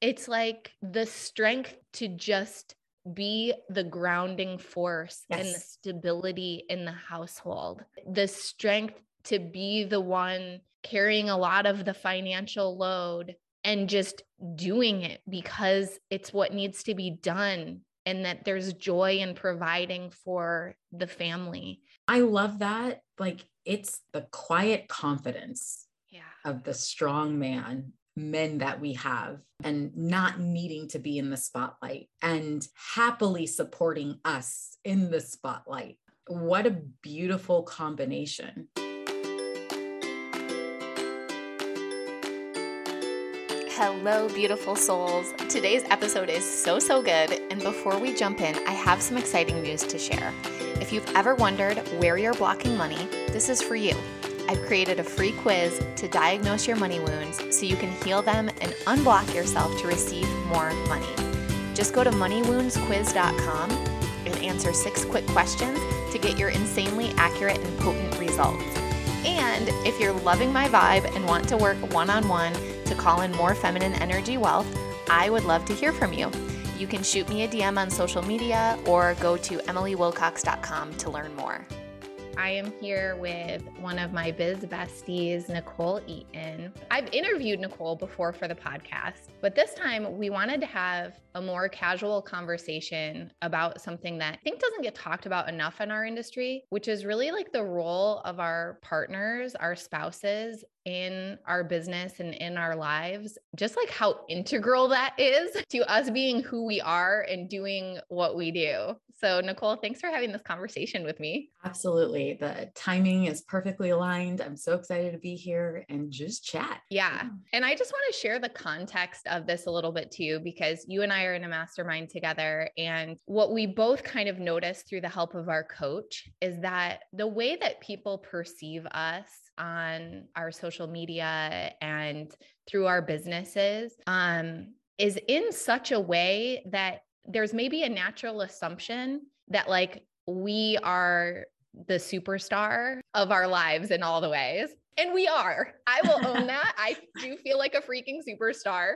it's like the strength to just be the grounding force yes. and the stability in the household, the strength to be the one carrying a lot of the financial load and just doing it because it's what needs to be done and that there's joy in providing for the family. I love that. Like it's the quiet confidence yeah. of the strong man men that we have and not needing to be in the spotlight and happily supporting us in the spotlight. What a beautiful combination. Hello, beautiful souls. Today's episode is so, so good. And before we jump in, I have some exciting news to share. If you've ever wondered where you're blocking money, this is for you. I've created a free quiz to diagnose your money wounds so you can heal them and unblock yourself to receive more money. Just go to moneywoundsquiz.com and answer six quick questions to get your insanely accurate and potent results. And if you're loving my vibe and want to work one on one to call in more feminine energy wealth, I would love to hear from you. You can shoot me a DM on social media or go to emilywilcox.com to learn more. I am here with one of my biz besties, Nekole Eaton. I've interviewed Nekole before for the podcast, but this time we wanted to have a more casual conversation about something that I think doesn't get talked about enough in our industry, which is really like the role of our partners, our spouses in our business and in our lives, just like how integral that is to us being who we are and doing what we do. So, Nekole, thanks for having this conversation with me. Absolutely. The timing is perfectly aligned. I'm so excited to be here and just chat. Yeah. And I just want to share the context of this a little bit too, because you and I are in a mastermind together. And what we both kind of noticed through the help of our coach is that the way that people perceive us on our social media and through our businesses um, is in such a way that there's maybe a natural assumption that like we are the superstar of our lives in all the ways. And we are. I will own that. I do feel like a freaking superstar.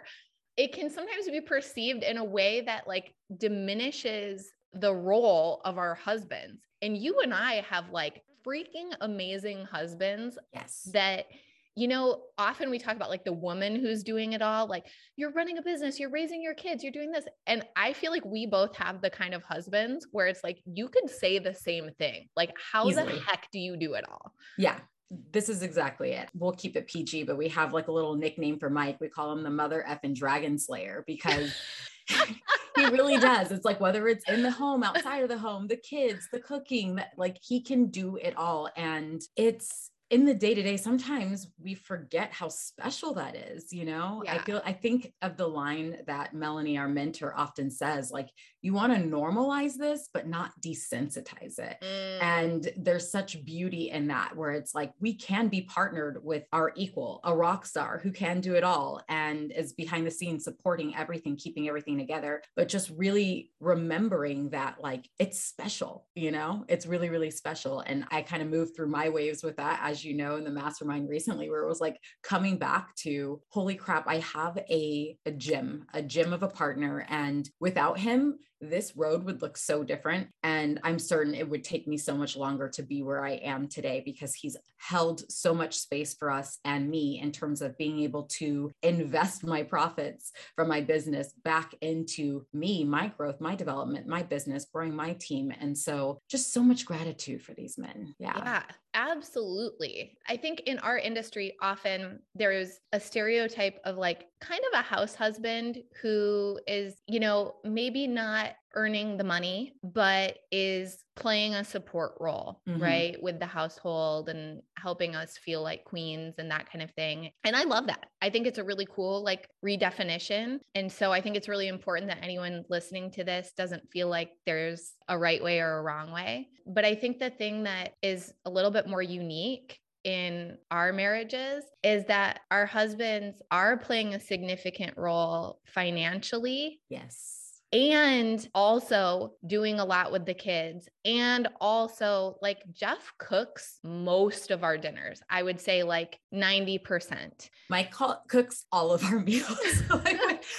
It can sometimes be perceived in a way that like diminishes the role of our husbands. And you and I have like freaking amazing husbands. Yes. That, you know, often we talk about like the woman who's doing it all, like you're running a business, you're raising your kids, you're doing this. And I feel like we both have the kind of husbands where it's like you could say the same thing. Like, how Easily. the heck do you do it all? Yeah this is exactly it. We'll keep it PG, but we have like a little nickname for Mike. We call him the mother effing dragon slayer because he really does. It's like whether it's in the home, outside of the home, the kids, the cooking, like he can do it all. And it's in the day to day, sometimes we forget how special that is. You know, yeah. I feel, I think of the line that Melanie, our mentor, often says, like, you want to normalize this, but not desensitize it. Mm. And there's such beauty in that, where it's like we can be partnered with our equal, a rock star who can do it all and is behind the scenes supporting everything, keeping everything together, but just really remembering that, like, it's special, you know, it's really, really special. And I kind of moved through my waves with that as you know, in the mastermind recently, where it was like coming back to, holy crap, I have a, a gym, a gym of a partner. And without him, this road would look so different. And I'm certain it would take me so much longer to be where I am today because he's held so much space for us and me in terms of being able to invest my profits from my business back into me, my growth, my development, my business, growing my team. And so just so much gratitude for these men. Yeah. Yeah. Absolutely. I think in our industry, often there is a stereotype of like kind of a house husband who is, you know, maybe not earning the money, but is playing a support role, mm-hmm. right? With the household and helping us feel like queens and that kind of thing. And I love that. I think it's a really cool like redefinition. And so I think it's really important that anyone listening to this doesn't feel like there's a right way or a wrong way. But I think the thing that is a little bit more unique in our marriages is that our husbands are playing a significant role financially. Yes and also doing a lot with the kids. And also, like Jeff cooks most of our dinners. I would say like 90%. Mike cooks all of our meals.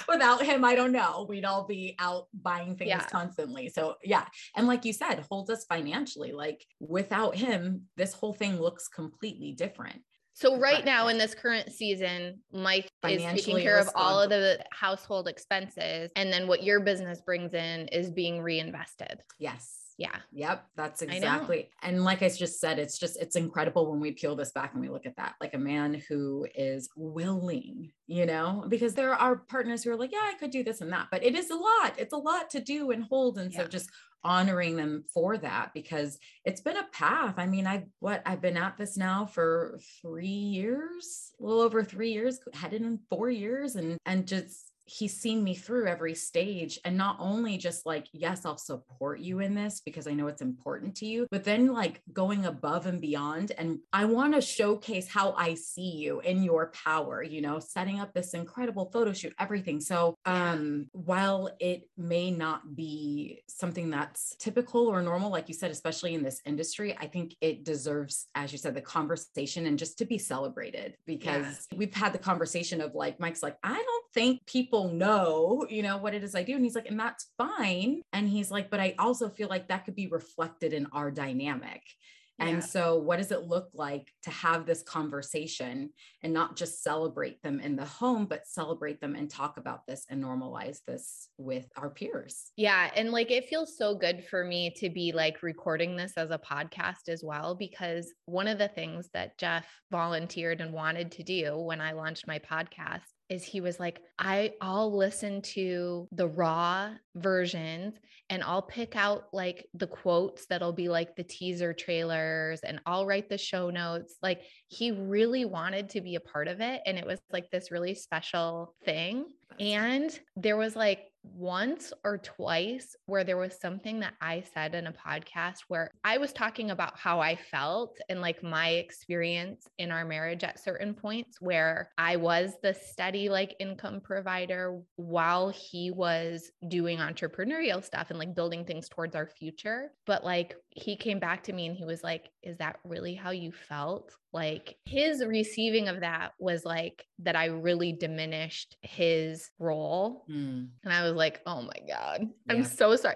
without him, I don't know. We'd all be out buying things yeah. constantly. So yeah. And like you said, holds us financially. Like without him, this whole thing looks completely different. So right now in this current season, Mike is taking care of all of the household expenses and then what your business brings in is being reinvested. Yes. Yeah. Yep. That's exactly. And like I just said, it's just, it's incredible when we peel this back and we look at that. Like a man who is willing, you know, because there are partners who are like, yeah, I could do this and that, but it is a lot. It's a lot to do and hold. And yeah. so just honoring them for that because it's been a path. I mean, I've what I've been at this now for three years, a little over three years, headed in four years, and and just he's seen me through every stage and not only just like yes i'll support you in this because i know it's important to you but then like going above and beyond and i want to showcase how i see you in your power you know setting up this incredible photo shoot everything so um while it may not be something that's typical or normal like you said especially in this industry i think it deserves as you said the conversation and just to be celebrated because yeah. we've had the conversation of like mike's like i don't think people know, you know, what it is I do. And he's like, and that's fine. And he's like, but I also feel like that could be reflected in our dynamic. Yeah. And so, what does it look like to have this conversation and not just celebrate them in the home, but celebrate them and talk about this and normalize this with our peers? Yeah. And like, it feels so good for me to be like recording this as a podcast as well, because one of the things that Jeff volunteered and wanted to do when I launched my podcast is he was like i i'll listen to the raw versions and i'll pick out like the quotes that'll be like the teaser trailers and i'll write the show notes. Like he really wanted to be a part of it and it was like this really special thing. And there was like once or twice where there was something that I said in a podcast where I was talking about how I felt and like my experience in our marriage at certain points where I was the steady like income provider while he was doing entrepreneurial stuff and like building things towards our future. But like he came back to me and he was like, Is that really how you felt? Like his receiving of that was like that I really diminished his role. Mm. And I was like, Oh my God, yeah. I'm so sorry.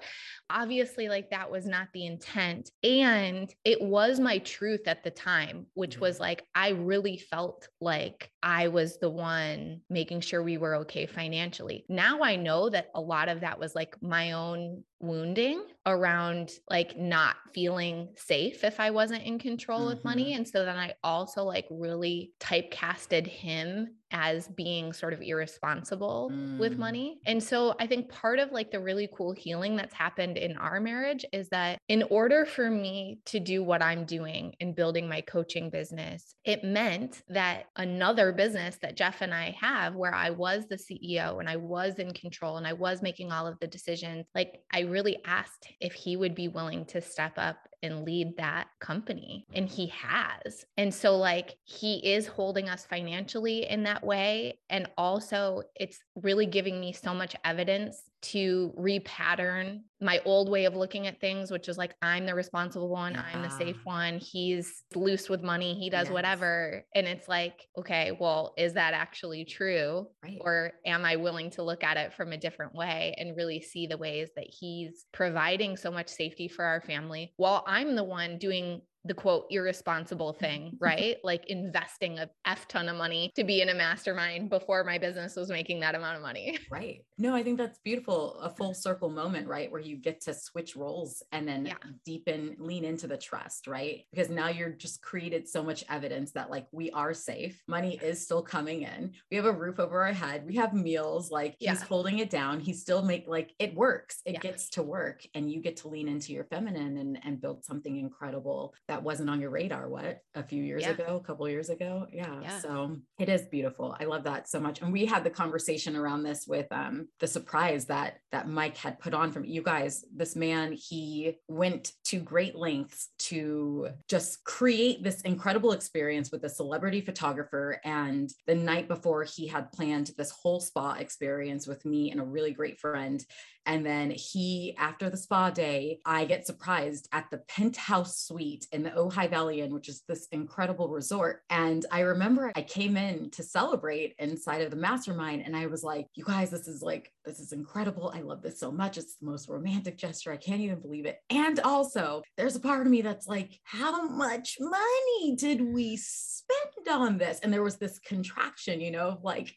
Obviously, like that was not the intent. And it was my truth at the time, which mm-hmm. was like, I really felt like I was the one making sure we were okay financially. Now I know that a lot of that was like my own wounding around like not feeling safe if I wasn't in control mm-hmm. with money. And so then I also like really typecasted him as being sort of irresponsible mm. with money. And so I think part of like the really cool healing that's happened in our marriage is that in order for me to do what I'm doing in building my coaching business, it meant that another business that Jeff and I have, where I was the CEO and I was in control and I was making all of the decisions, like I really asked if he would be willing to step up and lead that company. And he has. And so, like, he is holding us financially in that way. And also, it's really giving me so much evidence to repattern my old way of looking at things, which is like, I'm the responsible one, yeah. I'm the safe ah. one. He's loose with money, he does yes. whatever. And it's like, okay, well, is that actually true? Right. Or am I willing to look at it from a different way and really see the ways that he's providing so much safety for our family while I'm the one doing the quote irresponsible thing, right? like investing a F ton of money to be in a mastermind before my business was making that amount of money. Right. No, I think that's beautiful. A full circle moment, right? Where you get to switch roles and then yeah. deepen, lean into the trust, right? Because now you're just created so much evidence that like we are safe. Money is still coming in. We have a roof over our head. We have meals. Like yeah. he's holding it down. He still make like it works. It yeah. gets to work and you get to lean into your feminine and, and build something incredible that wasn't on your radar what a few years yeah. ago a couple years ago yeah. yeah. so it is beautiful i love that so much and we had the conversation around this with um, the surprise that that mike had put on from you guys this man he went to great lengths to just create this incredible experience with a celebrity photographer and the night before he had planned this whole spa experience with me and a really great friend and then he, after the spa day, I get surprised at the penthouse suite in the Ojai Valley Inn, which is this incredible resort. And I remember I came in to celebrate inside of the mastermind and I was like, you guys, this is like, this is incredible. I love this so much. It's the most romantic gesture. I can't even believe it. And also, there's a part of me that's like, how much money did we spend on this? And there was this contraction, you know, like,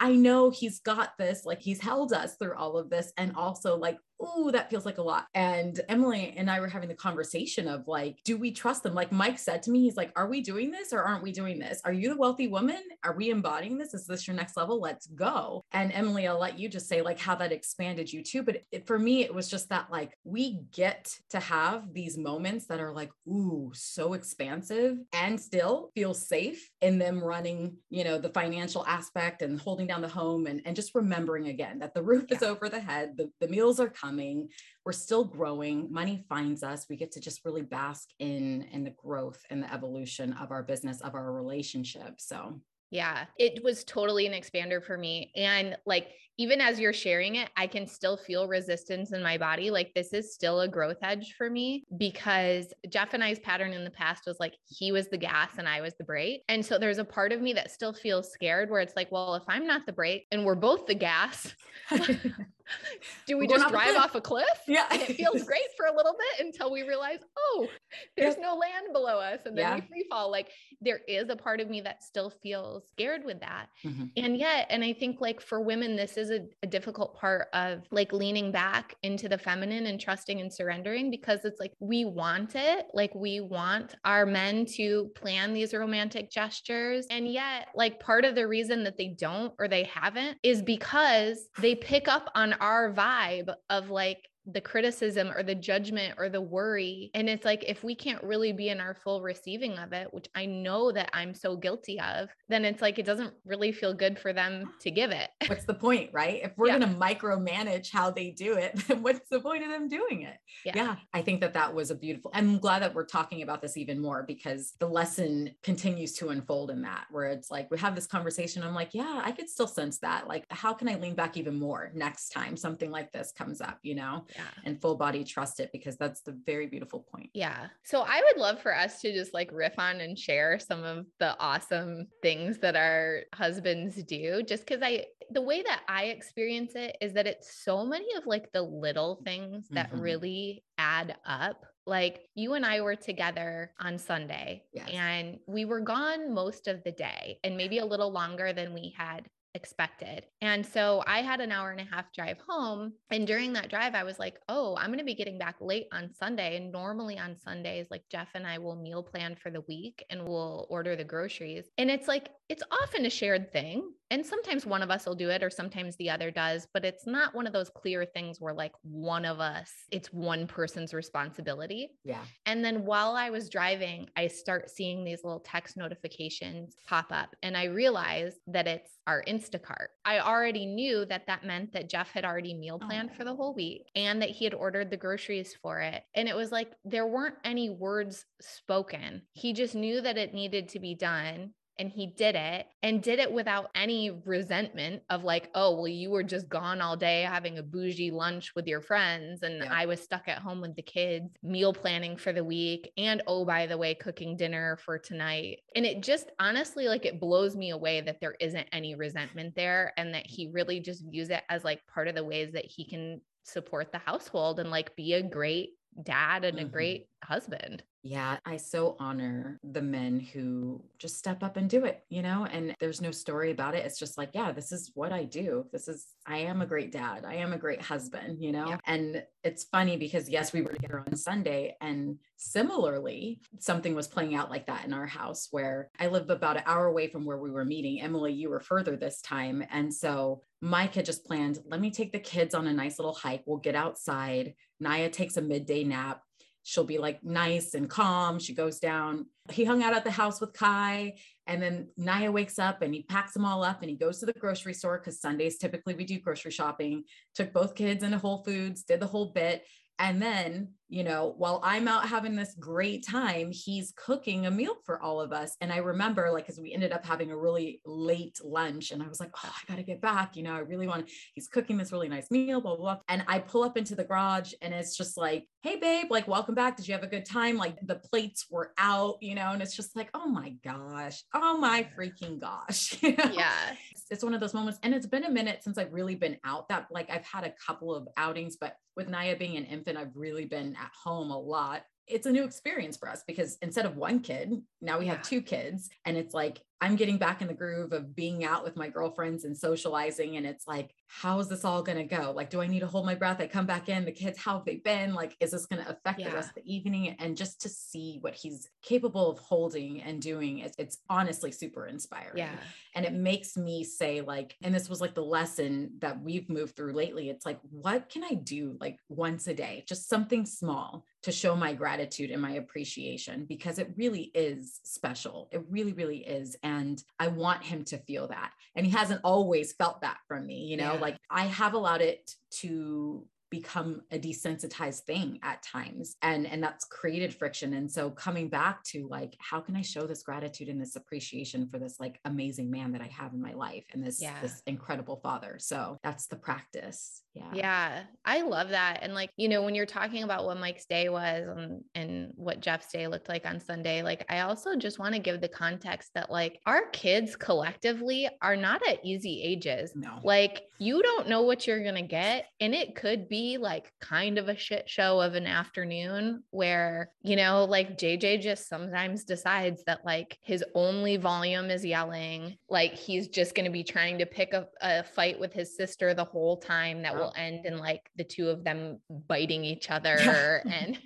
I know he's got this, like he's held us through all of this. And also, like, ooh, that feels like a lot. And Emily and I were having the conversation of like, do we trust them? Like Mike said to me, he's like, are we doing this or aren't we doing this? Are you the wealthy woman? Are we embodying this? Is this your next level? Let's go. And Emily, I'll let you just say like how that expanded you too. But it, for me, it was just that like we get to have these moments that are like, ooh, so expansive and still feel safe in them running, you know, the financial aspect and holding down the home and, and just remembering again that the roof yeah. is over the head, the, the meals are coming we're still growing. Money finds us. We get to just really bask in in the growth and the evolution of our business of our relationship so. Yeah, it was totally an expander for me. And like, even as you're sharing it, I can still feel resistance in my body. Like, this is still a growth edge for me because Jeff and I's pattern in the past was like he was the gas and I was the brake. And so there's a part of me that still feels scared where it's like, well, if I'm not the brake and we're both the gas, do we just drive off a cliff? Yeah. And it feels great for a little bit until we realize, oh, there's no land below us. And then yeah. we free fall. Like there is a part of me that still feels scared with that. Mm-hmm. And yet, and I think like for women, this is a, a difficult part of like leaning back into the feminine and trusting and surrendering because it's like we want it. Like we want our men to plan these romantic gestures. And yet, like part of the reason that they don't or they haven't is because they pick up on our vibe of like the criticism or the judgment or the worry. And it's like, if we can't really be in our full receiving of it, which I know that I'm so guilty of, then it's like, it doesn't really feel good for them to give it. What's the point, right? If we're yeah. going to micromanage how they do it, then what's the point of them doing it? Yeah. yeah. I think that that was a beautiful, I'm glad that we're talking about this even more because the lesson continues to unfold in that, where it's like, we have this conversation. I'm like, yeah, I could still sense that. Like, how can I lean back even more next time something like this comes up, you know? Yeah. and full body trust it because that's the very beautiful point. Yeah. So I would love for us to just like riff on and share some of the awesome things that our husbands do just cuz I the way that I experience it is that it's so many of like the little things that mm-hmm. really add up like you and I were together on Sunday yes. and we were gone most of the day and maybe a little longer than we had expected. And so I had an hour and a half drive home. And during that drive, I was like, oh, I'm going to be getting back late on Sunday. And normally on Sundays, like Jeff and I will meal plan for the week and we'll order the groceries. And it's like, it's often a shared thing. And sometimes one of us will do it or sometimes the other does, but it's not one of those clear things where like one of us, it's one person's responsibility. Yeah. And then while I was driving, I start seeing these little text notifications pop up and I realize that it's our Instacart. I already knew that that meant that Jeff had already meal oh, planned oh. for the whole week and that he had ordered the groceries for it. And it was like there weren't any words spoken. He just knew that it needed to be done and he did it and did it without any resentment of like oh well you were just gone all day having a bougie lunch with your friends and yeah. i was stuck at home with the kids meal planning for the week and oh by the way cooking dinner for tonight and it just honestly like it blows me away that there isn't any resentment there and that he really just views it as like part of the ways that he can support the household and like be a great dad and mm-hmm. a great husband yeah, I so honor the men who just step up and do it, you know, and there's no story about it. It's just like, yeah, this is what I do. This is, I am a great dad. I am a great husband, you know, yeah. and it's funny because, yes, we were together on Sunday. And similarly, something was playing out like that in our house where I live about an hour away from where we were meeting. Emily, you were further this time. And so Mike had just planned, let me take the kids on a nice little hike. We'll get outside. Naya takes a midday nap she'll be like nice and calm. She goes down. He hung out at the house with Kai. And then Naya wakes up and he packs them all up and he goes to the grocery store because Sundays typically we do grocery shopping. Took both kids into Whole Foods, did the whole bit. And then you know, while I'm out having this great time, he's cooking a meal for all of us. And I remember like, cause we ended up having a really late lunch and I was like, oh, I got to get back. You know, I really want, he's cooking this really nice meal, blah, blah, blah. And I pull up into the garage and it's just like, hey, babe, like, welcome back. Did you have a good time? Like the plates were out, you know, and it's just like, oh my gosh, oh my freaking gosh. You know? Yeah. It's, it's one of those moments. And it's been a minute since I've really been out that, like, I've had a couple of outings, but with Naya being an infant, I've really been at home a lot it's a new experience for us because instead of one kid, now we have two kids. And it's like, I'm getting back in the groove of being out with my girlfriends and socializing. And it's like, how is this all going to go? Like, do I need to hold my breath? I come back in, the kids, how have they been? Like, is this going to affect yeah. the rest of the evening? And just to see what he's capable of holding and doing, it's, it's honestly super inspiring. Yeah. And it makes me say, like, and this was like the lesson that we've moved through lately. It's like, what can I do like once a day? Just something small to show my gratitude and my appreciation because it really is special. It really, really is. And I want him to feel that. And he hasn't always felt that from me, you know, yeah. like I have allowed it to become a desensitized thing at times and and that's created friction and so coming back to like how can i show this gratitude and this appreciation for this like amazing man that i have in my life and this yeah. this incredible father so that's the practice yeah. Yeah i love that and like you know when you're talking about what mike's day was and, and what jeff's day looked like on sunday like i also just want to give the context that like our kids collectively are not at easy ages. No. Like you don't know what you're gonna get and it could be like kind of a shit show of an afternoon where, you know, like JJ just sometimes decides that like his only volume is yelling, like he's just going to be trying to pick a, a, fight with his sister the whole time that will end in like the two of them biting each other and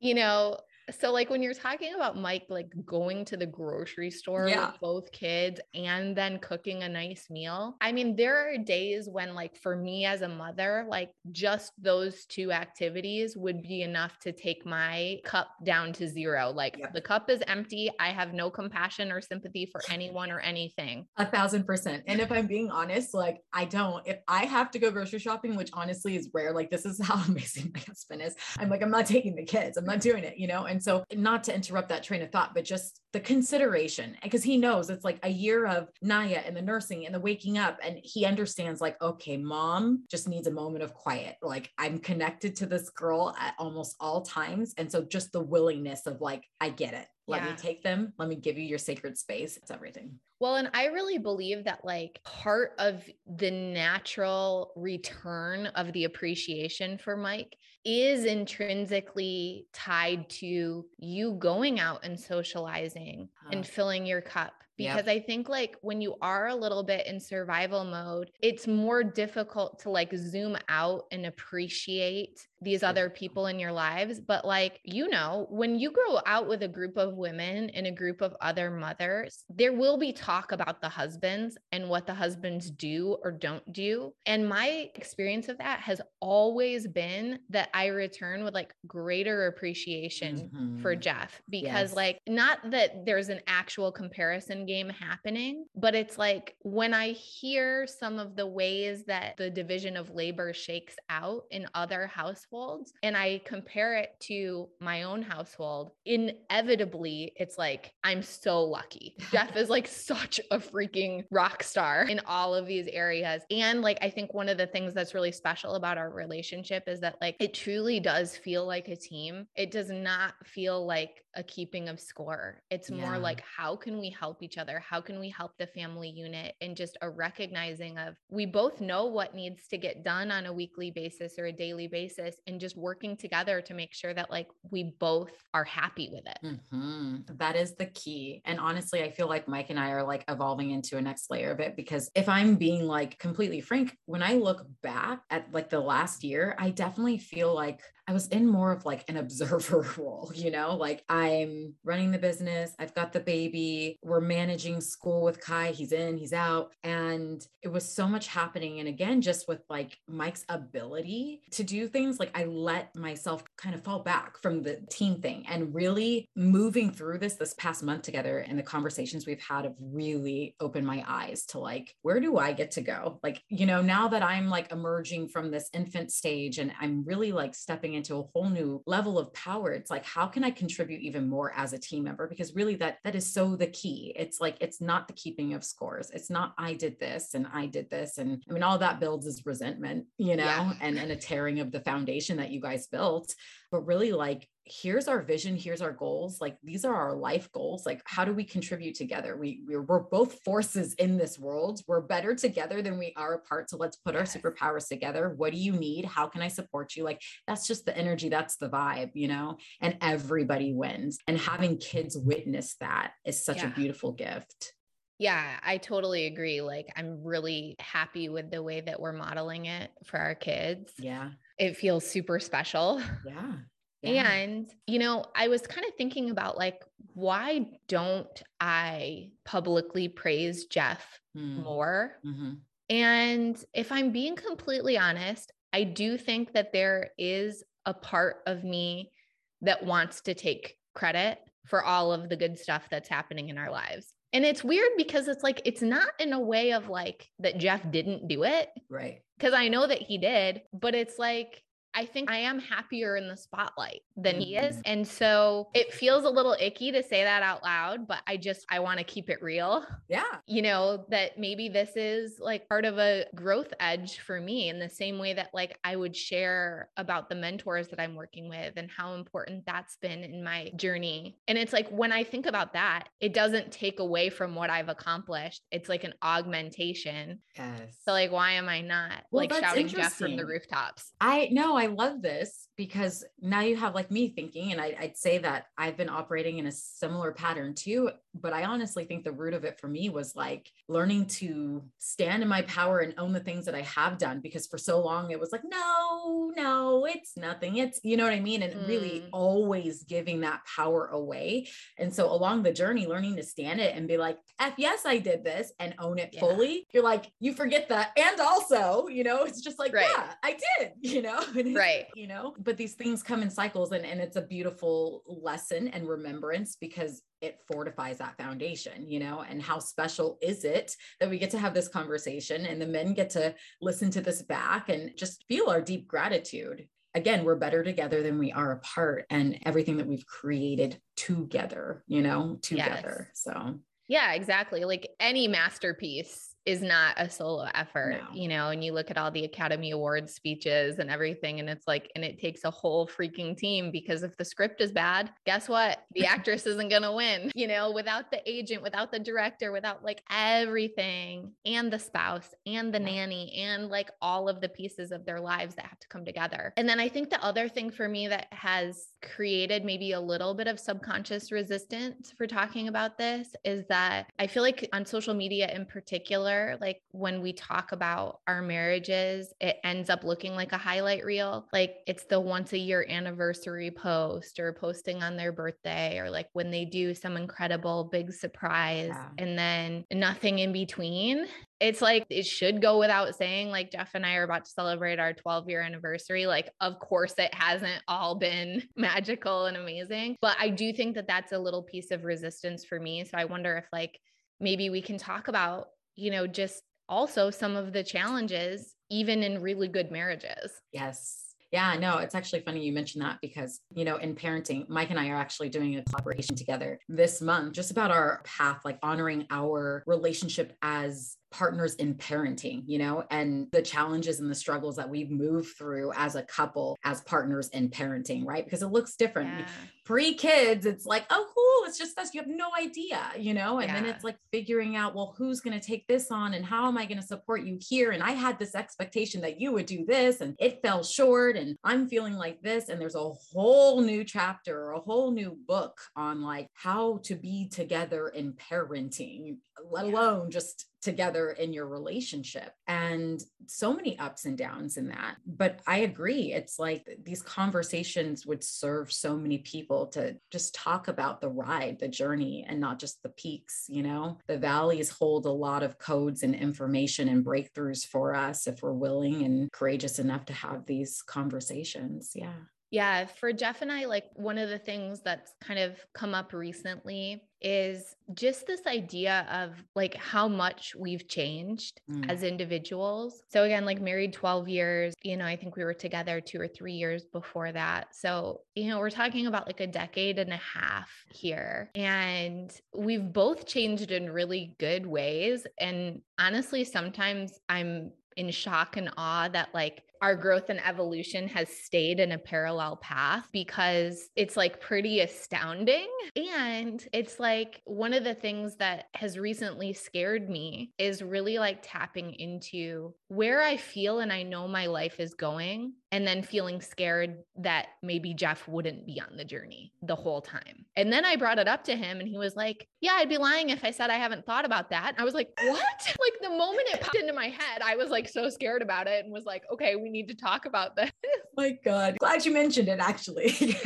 you know so like when you're talking about Mike like going to the grocery store yeah. with both kids and then cooking a nice meal. I mean, there are days when like for me as a mother, like just those two activities would be enough to take my cup down to zero. Like the cup is empty. I have no compassion or sympathy for anyone or anything. A thousand percent. And if I'm being honest, like I don't, if I have to go grocery shopping, which honestly is rare, like this is how amazing my husband is. I'm like, I'm not taking the kids. I'm not doing it, you know? And and so, not to interrupt that train of thought, but just the consideration, because he knows it's like a year of Naya and the nursing and the waking up. And he understands, like, okay, mom just needs a moment of quiet. Like, I'm connected to this girl at almost all times. And so, just the willingness of, like, I get it. Let yeah. me take them. Let me give you your sacred space. It's everything. Well, and I really believe that like part of the natural return of the appreciation for Mike is intrinsically tied to you going out and socializing huh. and ah. filling your cup because yep. I think like when you are a little bit in survival mode, it's more difficult to like zoom out and appreciate these other people in your lives. But like, you know, when you grow out with a group of women and a group of other mothers, there will be talk about the husbands and what the husbands do or don't do. And my experience of that has always been that I return with like greater appreciation mm-hmm. for Jeff because, yes. like, not that there's an actual comparison game happening. But it's like when I hear some of the ways that the division of labor shakes out in other households and I compare it to my own household, inevitably it's like, I'm so lucky. Jeff is like such a freaking rock star in all of these areas. And like, I think one of the things that's really special about our relationship is that like it truly does feel like a team. It does not feel like a keeping of score. It's yeah. more like, how can we help each other? How can we help the family unit? And just a recognizing of we both know what needs to get done on a weekly basis or a daily basis, and just working together to make sure that like we both are happy with it. Mm-hmm. That is the key. And honestly, I feel like Mike and I are like evolving into a next layer of it because if I'm being like completely frank, when I look back at like the last year, I definitely feel like I was in more of like an observer role, you know, like I'm running the business, I've got the baby, we're managing school with Kai, he's in, he's out. And it was so much happening. And again, just with like Mike's ability to do things, like I let myself kind of fall back from the team thing and really moving through this this past month together and the conversations we've had have really opened my eyes to like where do i get to go? Like you know now that i'm like emerging from this infant stage and i'm really like stepping into a whole new level of power it's like how can i contribute even more as a team member? Because really that that is so the key. It's like it's not the keeping of scores. It's not i did this and i did this. And i mean all that builds is resentment you know yeah. and and a tearing of the foundation that you guys built but really like here's our vision here's our goals like these are our life goals like how do we contribute together we we're, we're both forces in this world we're better together than we are apart so let's put yes. our superpowers together what do you need how can i support you like that's just the energy that's the vibe you know and everybody wins and having kids witness that is such yeah. a beautiful gift yeah, I totally agree. Like, I'm really happy with the way that we're modeling it for our kids. Yeah. It feels super special. Yeah. yeah. And, you know, I was kind of thinking about like, why don't I publicly praise Jeff mm. more? Mm-hmm. And if I'm being completely honest, I do think that there is a part of me that wants to take credit for all of the good stuff that's happening in our lives. And it's weird because it's like, it's not in a way of like that Jeff didn't do it. Right. Cause I know that he did, but it's like, I think I am happier in the spotlight than he is. Mm-hmm. And so it feels a little icky to say that out loud, but I just, I want to keep it real. Yeah. You know, that maybe this is like part of a growth edge for me in the same way that like I would share about the mentors that I'm working with and how important that's been in my journey. And it's like when I think about that, it doesn't take away from what I've accomplished. It's like an augmentation. Yes. So like, why am I not well, like shouting Jeff from the rooftops? I know I love this because now you have like me thinking, and I, would say that I've been operating in a similar pattern too. But I honestly think the root of it for me was like learning to stand in my power and own the things that I have done. Because for so long it was like, no, no, it's nothing. It's, you know what I mean? And mm. really always giving that power away. And so along the journey, learning to stand it and be like, F, yes, I did this and own it yeah. fully. You're like, you forget that. And also, you know, it's just like, right. yeah, I did, you know, right. You know, but these things come in cycles and, and it's a beautiful lesson and remembrance because it fortifies that foundation, you know, and how special is it that we get to have this conversation and the men get to listen to this back and just feel our deep gratitude. Again, we're better together than we are apart and everything that we've created together, you know, together. Yes. So, yeah, exactly. Like any masterpiece is not a solo effort, no. you know, and you look at all the Academy Awards speeches and everything, and it's like, and it takes a whole freaking team because if the script is bad, guess what? The actress isn't going to win, you know, without the agent, without the director, without like everything and the spouse and the nanny and like all of the pieces of their lives that have to come together. And then I think the other thing for me that has created maybe a little bit of subconscious resistance for talking about this is that I feel like on social media in particular, like when we talk about our marriages, it ends up looking like a highlight reel. Like it's the once a year anniversary post or posting on their birthday or like when they do some incredible big surprise yeah. and then nothing in between it's like it should go without saying like jeff and i are about to celebrate our 12 year anniversary like of course it hasn't all been magical and amazing but i do think that that's a little piece of resistance for me so i wonder if like maybe we can talk about you know, just also some of the challenges, even in really good marriages. Yes. Yeah, no, it's actually funny you mentioned that because, you know, in parenting, Mike and I are actually doing a collaboration together this month just about our path, like honoring our relationship as partners in parenting, you know, and the challenges and the struggles that we've moved through as a couple, as partners in parenting, right? Because it looks different. Yeah. Pre kids, it's like, oh, cool, it's just us. You have no idea, you know, and yeah. then it's like figuring out, well, who's going to take this on and how am I going to support you here? And I had this expectation that you would do this and it fell short and I'm feeling like this. And there's a whole new chapter or a whole new book on like how to be together in parenting, let alone just together in your relationship and so many ups and downs in that. But i agree it's like these conversations would serve so many people to just talk about the ride the journey and not just the peaks you know? The valleys hold a lot of codes and information and breakthroughs for us if we're willing and courageous enough to have these conversations yeah Yeah, for Jeff and I, like one of the things that's kind of come up recently is just this idea of like how much we've changed mm. as individuals. So, again, like married 12 years, you know, I think we were together two or three years before that. So, you know, we're talking about like a decade and a half here. And we've both changed in really good ways. And honestly, sometimes I'm in shock and awe that like our growth and evolution has stayed in a parallel path because it's like pretty astounding. And it's like one of the things that has recently scared me is really like tapping into where I feel and I know my life is going, and then feeling scared that maybe Jeff wouldn't be on the journey the whole time. And then I brought it up to him, and he was like, Yeah, I'd be lying if I said I haven't thought about that. And I was like, What? like the moment it popped into my head, I was like so scared about it and was like, Okay, we need to talk about this. My God. Glad you mentioned it, actually.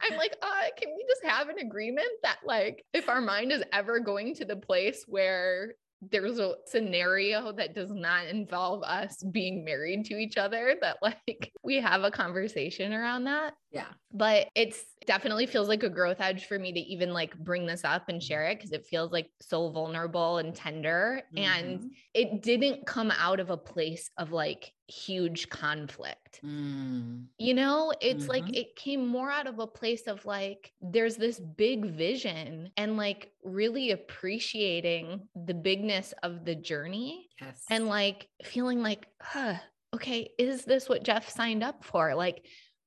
I'm like, uh, Can we just have an agreement that, like, if our mind is ever going to the place where there's a scenario that does not involve us being married to each other that like we have a conversation around that. Yeah. But it's definitely feels like a growth edge for me to even like bring this up and share it because it feels like so vulnerable and tender. Mm-hmm. and it didn't come out of a place of like huge conflict mm. you know it's mm-hmm. like it came more out of a place of like there's this big vision and like really appreciating the bigness of the journey yes and like feeling like huh okay is this what jeff signed up for like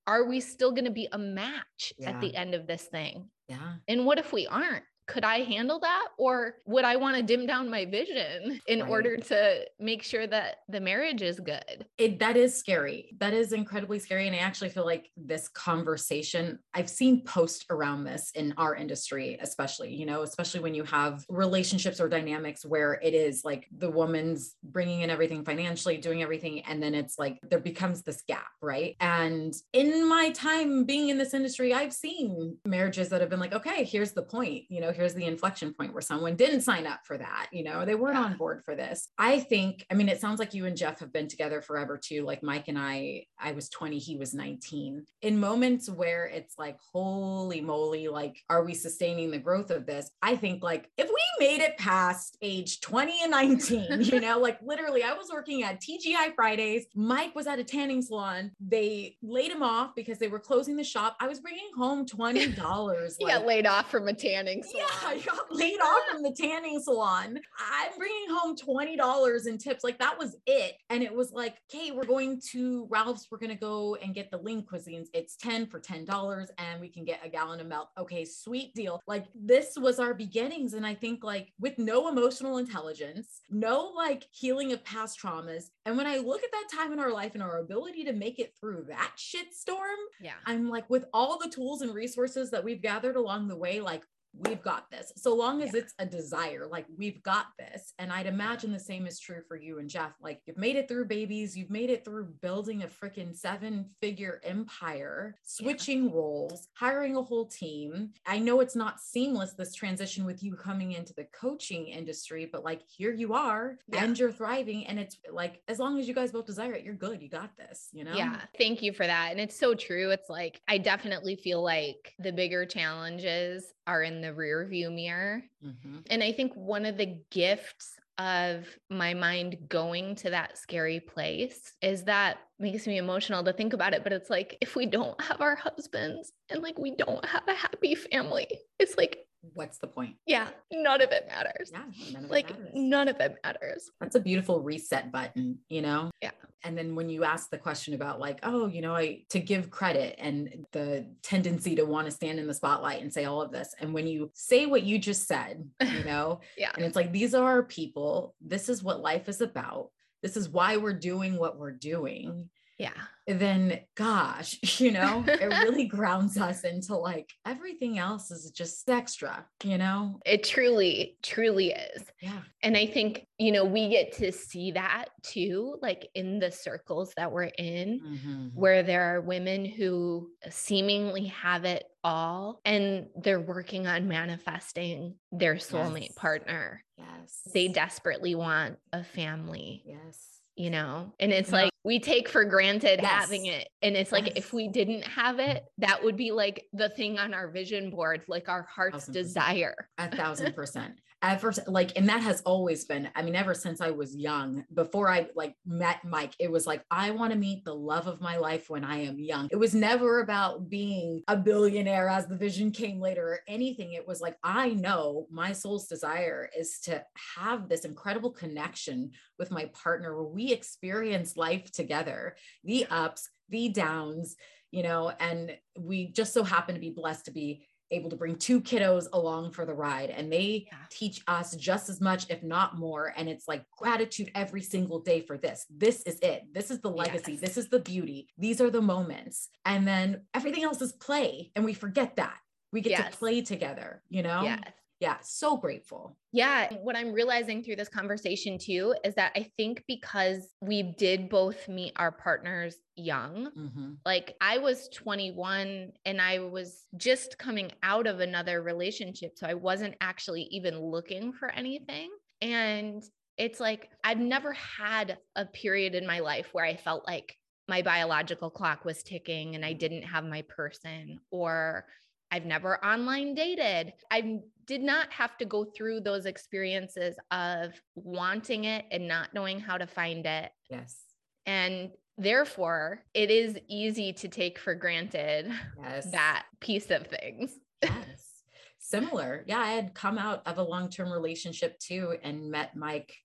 are we still going to be a match yeah. at the end of this thing? Yeah. And what if we aren't? Could I handle that? Or would I want to dim down my vision in right. order to make sure that the marriage is good? It, that is scary. That is incredibly scary. And I actually feel like this conversation, I've seen posts around this in our industry, especially, you know, especially when you have relationships or dynamics where it is like the woman's bringing in everything financially, doing everything. And then it's like there becomes this gap, right? And in my time being in this industry, I've seen marriages that have been like, okay, here's the point, you know, here's the inflection point where someone didn't sign up for that. You know, they weren't yeah. on board for this. I think, I mean, it sounds like you and Jeff have been together forever too. Like Mike and I, I was 20, he was 19. In moments where it's like, holy moly, like, are we sustaining the growth of this? I think like if we made it past age 20 and 19, you know, like literally, I was working at TGI Fridays. Mike was at a tanning salon. They laid him off because they were closing the shop. I was bringing home $20. he like, got laid off from a tanning salon. Yeah, I got laid off from the tanning salon. I'm bringing home $20 in tips. Like that was it. And it was like, okay, we're going to Ralph's. We're going to go and get the lean cuisines. It's 10 for $10 and we can get a gallon of milk. Okay, sweet deal. Like this was our beginnings. And I think like with no emotional intelligence, no like healing of past traumas. And when I look at that time in our life and our ability to make it through that shit storm, yeah, I'm like, with all the tools and resources that we've gathered along the way, like we've got this. So long as yeah. it's a desire, like we've got this. And I'd imagine the same is true for you and Jeff. Like you've made it through babies, you've made it through building a freaking seven figure empire, switching yeah. roles, hiring a whole team. I know it's not seamless, this transition with you coming into the coaching industry, but like here you are yeah. and you're thriving. And it's like, as long as you guys both desire it, you're good. You got this, you know? Yeah. Thank you for that. And it's so true. It's like, I definitely feel like the bigger challenges are in the rear view mirror. Mm-hmm. And I think one of the gifts of my mind going to that scary place is that makes me emotional to think about it but it's like if we don't have our husbands and like we don't have a happy family it's like what's the point? Yeah, none of it matters. Yeah, none of like matters. none of it matters. That's a beautiful reset button, you know? Yeah. And then when you ask the question about like, oh, you know, I to give credit and the tendency to want to stand in the spotlight and say all of this. And when you say what you just said, you know, yeah. And it's like these are our people. This is what life is about. This is why we're doing what we're doing yeah. Then gosh you know it really grounds us into like everything else is just extra you know? It truly truly is. Yeah. And i think you know we get to see that too like in the circles that we're in mm-hmm. where there are women who seemingly have it all and they're working on manifesting their soulmate yes. partner. Yes. they desperately want a family yes. you know? And it's like we take for granted yes. having it And it's like Yes. if we didn't have it, that would be like the thing on our vision board, like our heart's desire. A thousand percent. Ever like, and that has always been, I mean, ever since I was young, before I like met Mike, it was like, I want to meet the love of my life when I am young. It was never about being a billionaire as the vision came later or anything. It was like, I know my soul's desire is to have this incredible connection with my partner where we experience life together, the ups, the downs, you know, and we just so happen to be blessed to be able to bring two kiddos along for the ride and they Yeah. teach us just as much if not more and it's like gratitude every single day for this this is it this is the legacy Yes. this is the beauty these are the moments and then everything else is play and we forget that we get Yes. to play together you know Yes. Yeah so grateful Yeah. What I'm realizing through this conversation too is that I think because we did both meet our partners young, Mhm. like I was 21 and I was just coming out of another relationship. So I wasn't actually even looking for anything. And it's like I've never had a period in my life where I felt like my biological clock was ticking and I didn't have my person or I've never online dated. I did not have to go through those experiences of wanting it and not knowing how to find it. yes And therefore, it is easy to take for granted yes that piece of things. yes similar yeah i had come out of a long-term relationship too and met mike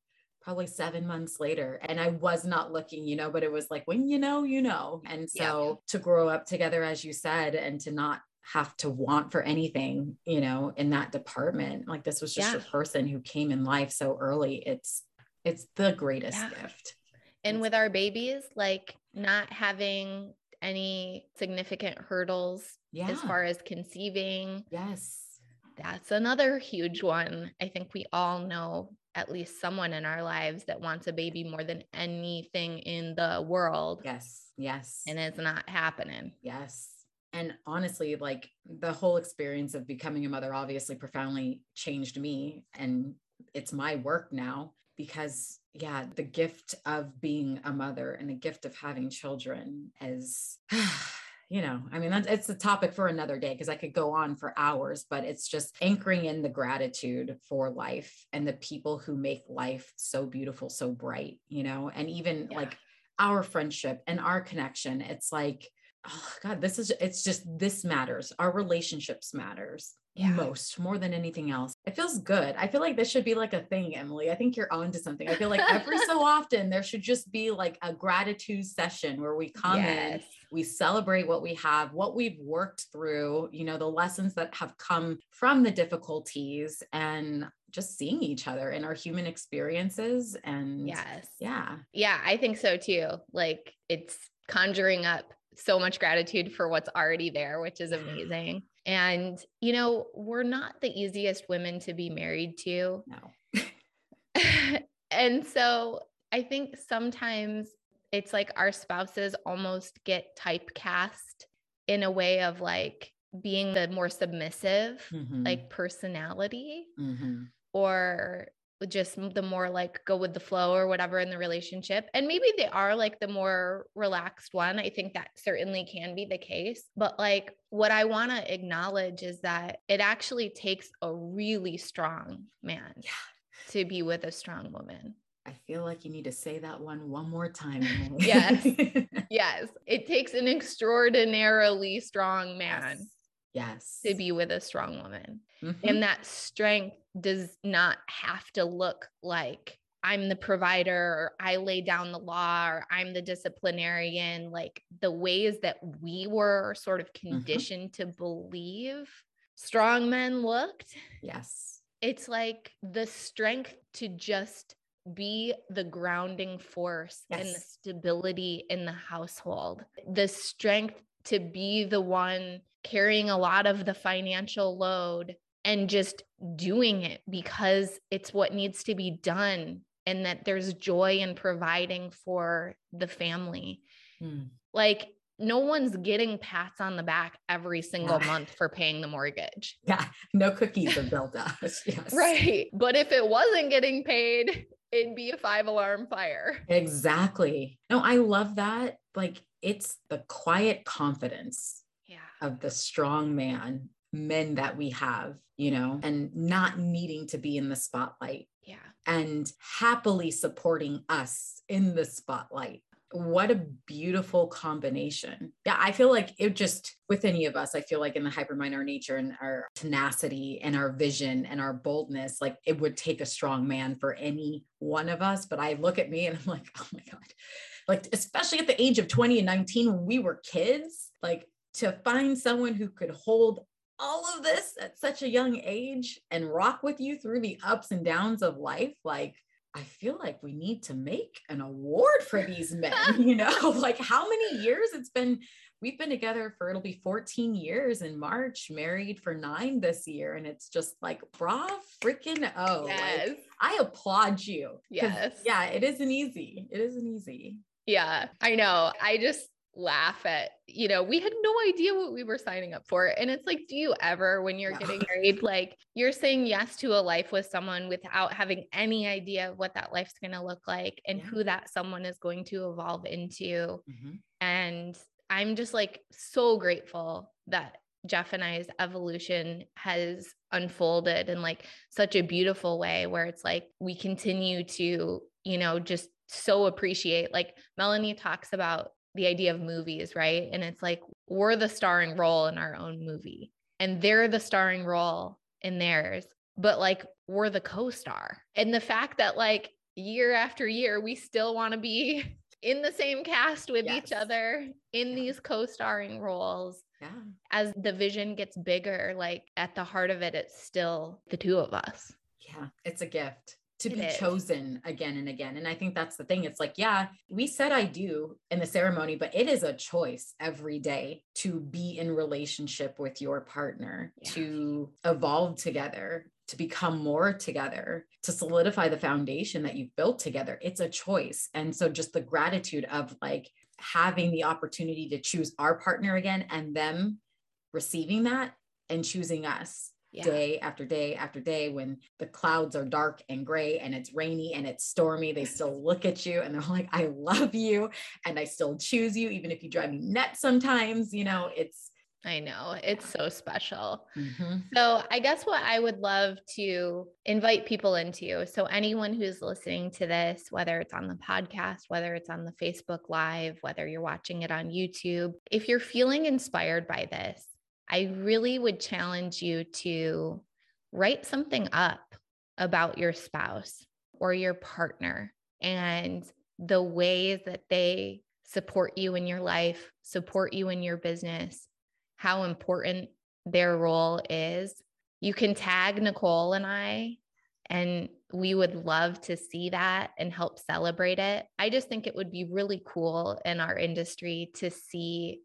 probably seven months later and i was not looking you know but it was like when you know you know and Yeah. so to grow up together as you said and to not have to want for anything you know in that department like this was just Yeah. a person who came in life so early it's it's the greatest Yeah. gift And It's- with our babies, like not having any significant hurdles yeah as far as conceiving, yes that's another huge one. I think we all know at least someone in our lives that wants a baby more than anything in the world. yes yes And it's not happening. Yes. And honestly, like the whole experience of becoming a mother obviously profoundly changed me. And it's my work now because, yeah, the gift of being a mother and the gift of having children is, you know, I mean, that's, it's a topic for another day because I could go on for hours, but it's just anchoring in the gratitude for life and the people who make life so beautiful, so bright, you know, and even Yeah. like our friendship and our connection. It's like, oh God, this is it's just this matters. Our relationships matters Yeah. most more than anything else. It feels good. I feel like this should be like a thing, Emily. I think you're on to something. I feel like every so often there should just be like a gratitude session where we come in we celebrate what we have, what we've worked through, you know, the lessons that have come from the difficulties and just seeing each other in our human experiences. And Yes. yeah, Yeah, I think so too. Like it's conjuring up so much gratitude for what's already there, which is amazing. And, you know, we're not the easiest women to be married to. no. and so I think sometimes it's like our spouses almost get typecast in a way of like being the more submissive, Mhm, like personality mhm. or just the more like go with the flow or whatever in the relationship. And maybe they are like the more relaxed one. I think that certainly can be the case. But like what I want to acknowledge is that it actually takes a really strong man Yeah. to be with a strong woman. I feel like you need to say that one one more time. Yes. Yes, it takes an extraordinarily strong man Yes. to be with a strong woman. Mhm. And that strength does not have to look like I'm the provider or I lay down the law or I'm the disciplinarian. Like the ways that we were sort of mm-hmm. conditioned to believe strong men looked, yes. it's like the strength to just be the grounding force and the stability in the household, the strength to be the one carrying a lot of the financial load and just doing it because it's what needs to be done and that there's joy in providing for the family. Mm. Like no one's getting pats on the back every single Yeah. month for paying the mortgage. Yeah. No cookies are built us. Yes. Right. But if it wasn't getting paid, it'd be a five alarm fire. Exactly. No, I love that. Like it's the quiet confidence Yeah. of the strong man, men that we have, you know, and not needing to be in the spotlight Yeah. and happily supporting us in the spotlight. What a beautiful combination. Yeah, I feel like it just with any of us, I feel like in the hypermind, our nature and our tenacity and our vision and our boldness, like it would take a strong man for any one of us. But I look at me and I'm like, oh my God. Like, especially at the age of 20 and 19, when we were kids, like to find someone who could hold all of this at such a young age and rock with you through the ups and downs of life, like I feel like we need to make an award for these men, you know, like how many years it's been. We've been together for it'll be 14 years in March, married for nine this year. And it's just like, bra freaking oh. yes. Like, I applaud you. Yes. Yeah, it isn't easy. It isn't easy. Yeah, I know. I just laugh at, you know, we had no idea what we were signing up for. And it's like, do you ever, when you're No. getting married, like you're saying yes to a life with someone without having any idea of what that life's going to look like and Yeah. who that someone is going to evolve into? Mhm. And I'm just like so grateful that Jeff and I's evolution has unfolded in like such a beautiful way where it's like we continue to, you know, just so appreciate. Like Melanie talks about the idea of movies, right? And it's like we're the starring role in our own movie and they're the starring role in theirs, but like we're the co star. And the fact that like year after year, we still want to be in the same cast with each other in Yeah. these co-starring roles Yeah. as the vision gets bigger like at the heart of it it's still the two of us Yeah. It's a gift to It be is. chosen again and again. And I think that's the thing. It's like, yeah, we said I do in the ceremony, but it is a choice every day to be in relationship with your partner, Yeah. to evolve together, to become more together, to solidify the foundation that you've built together. It's a choice. And so just the gratitude of like having the opportunity to choose our partner again and them receiving that and choosing us yeah day after day after day when the clouds are dark and gray and it's rainy and it's stormy they still look at you and they're like i love you and i still choose you even if you drive me nuts sometimes you know it's i know it's so special mhm. so i guess what i would love to invite people into so anyone who's listening to this whether it's on the podcast whether it's on the facebook live whether you're watching it on youtube if you're feeling inspired by this I really would challenge you to write something up about your spouse or your partner and the ways that they support you in your life, support you in your business, how important their role is. You can tag Nekole and I, and we would love to see that and help celebrate it. I just think it would be really cool in our industry to see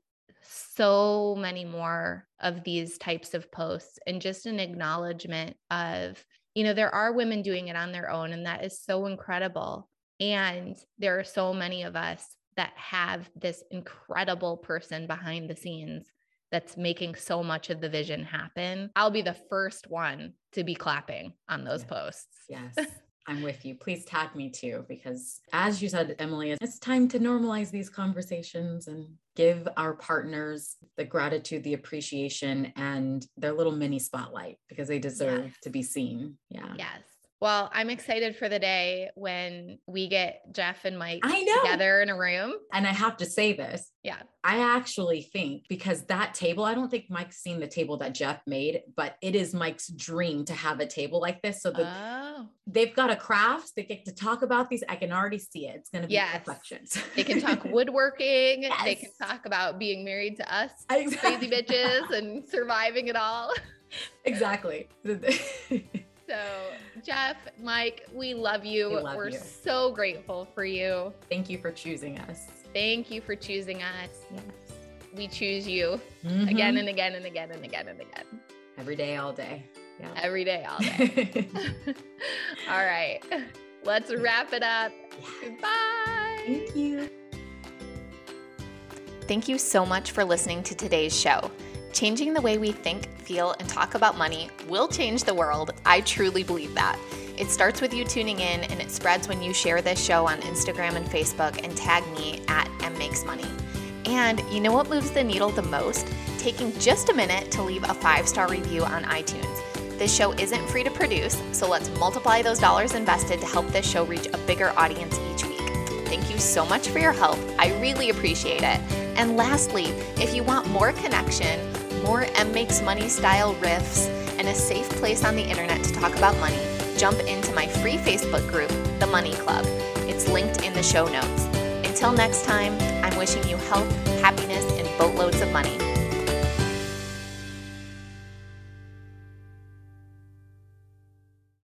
so many more of these types of posts and just an acknowledgement of, you know, there are women doing it on their own, and that is so incredible. And there are so many of us that have this incredible person behind the scenes that's making so much of the vision happen. I'll be the first one to be clapping on those Yeah. posts. yes i'm with you please tag me too because as you said emily it's time to normalize these conversations and give our partners the gratitude the appreciation and their little mini spotlight because they deserve Yes. to be seen yeah Yes. Well, I'm excited for the day when we get Jeff and Mike together in a room. and i have to say this Yeah. I actually think because that table, I don't think Mike's seen the table that Jeff made, but it is Mike's dream to have a table like this. So the, Oh. they've got a craft. They get to talk about these. I can already see it. It's going to be Yes. perfection. They can talk woodworking. They can talk about being married to us Exactly. crazy bitches and surviving it all. exactly. So, Jeff, Mike, we love you. We love We're you. so grateful for you. Thank you for choosing us. Thank you for choosing us. Yes. We choose you Mhm. again and again and again and again and again. every day, all day. Yeah. Every day, all day. all right. Let's wrap it up. Goodbye. Thank you. Thank you so much for listening to today's show. Changing the way we think, feel, and talk about money will change the world. I truly believe that. It starts with you tuning in and it spreads when you share this show on Instagram and Facebook and tag me at Em Makes Money. And you know what moves the needle the most? Taking just a minute to leave a five star review on iTunes. This show isn't free to produce, so let's multiply those dollars invested to help this show reach a bigger audience each week. Thank you so much for your help. I really appreciate it. And lastly, if you want more connection, more Em Makes Money style riffs, and a safe place on the internet to talk about money, jump into my free Facebook group, The Money Club. It's linked in the show notes. Until next time, I'm wishing you health, happiness, and boatloads of money.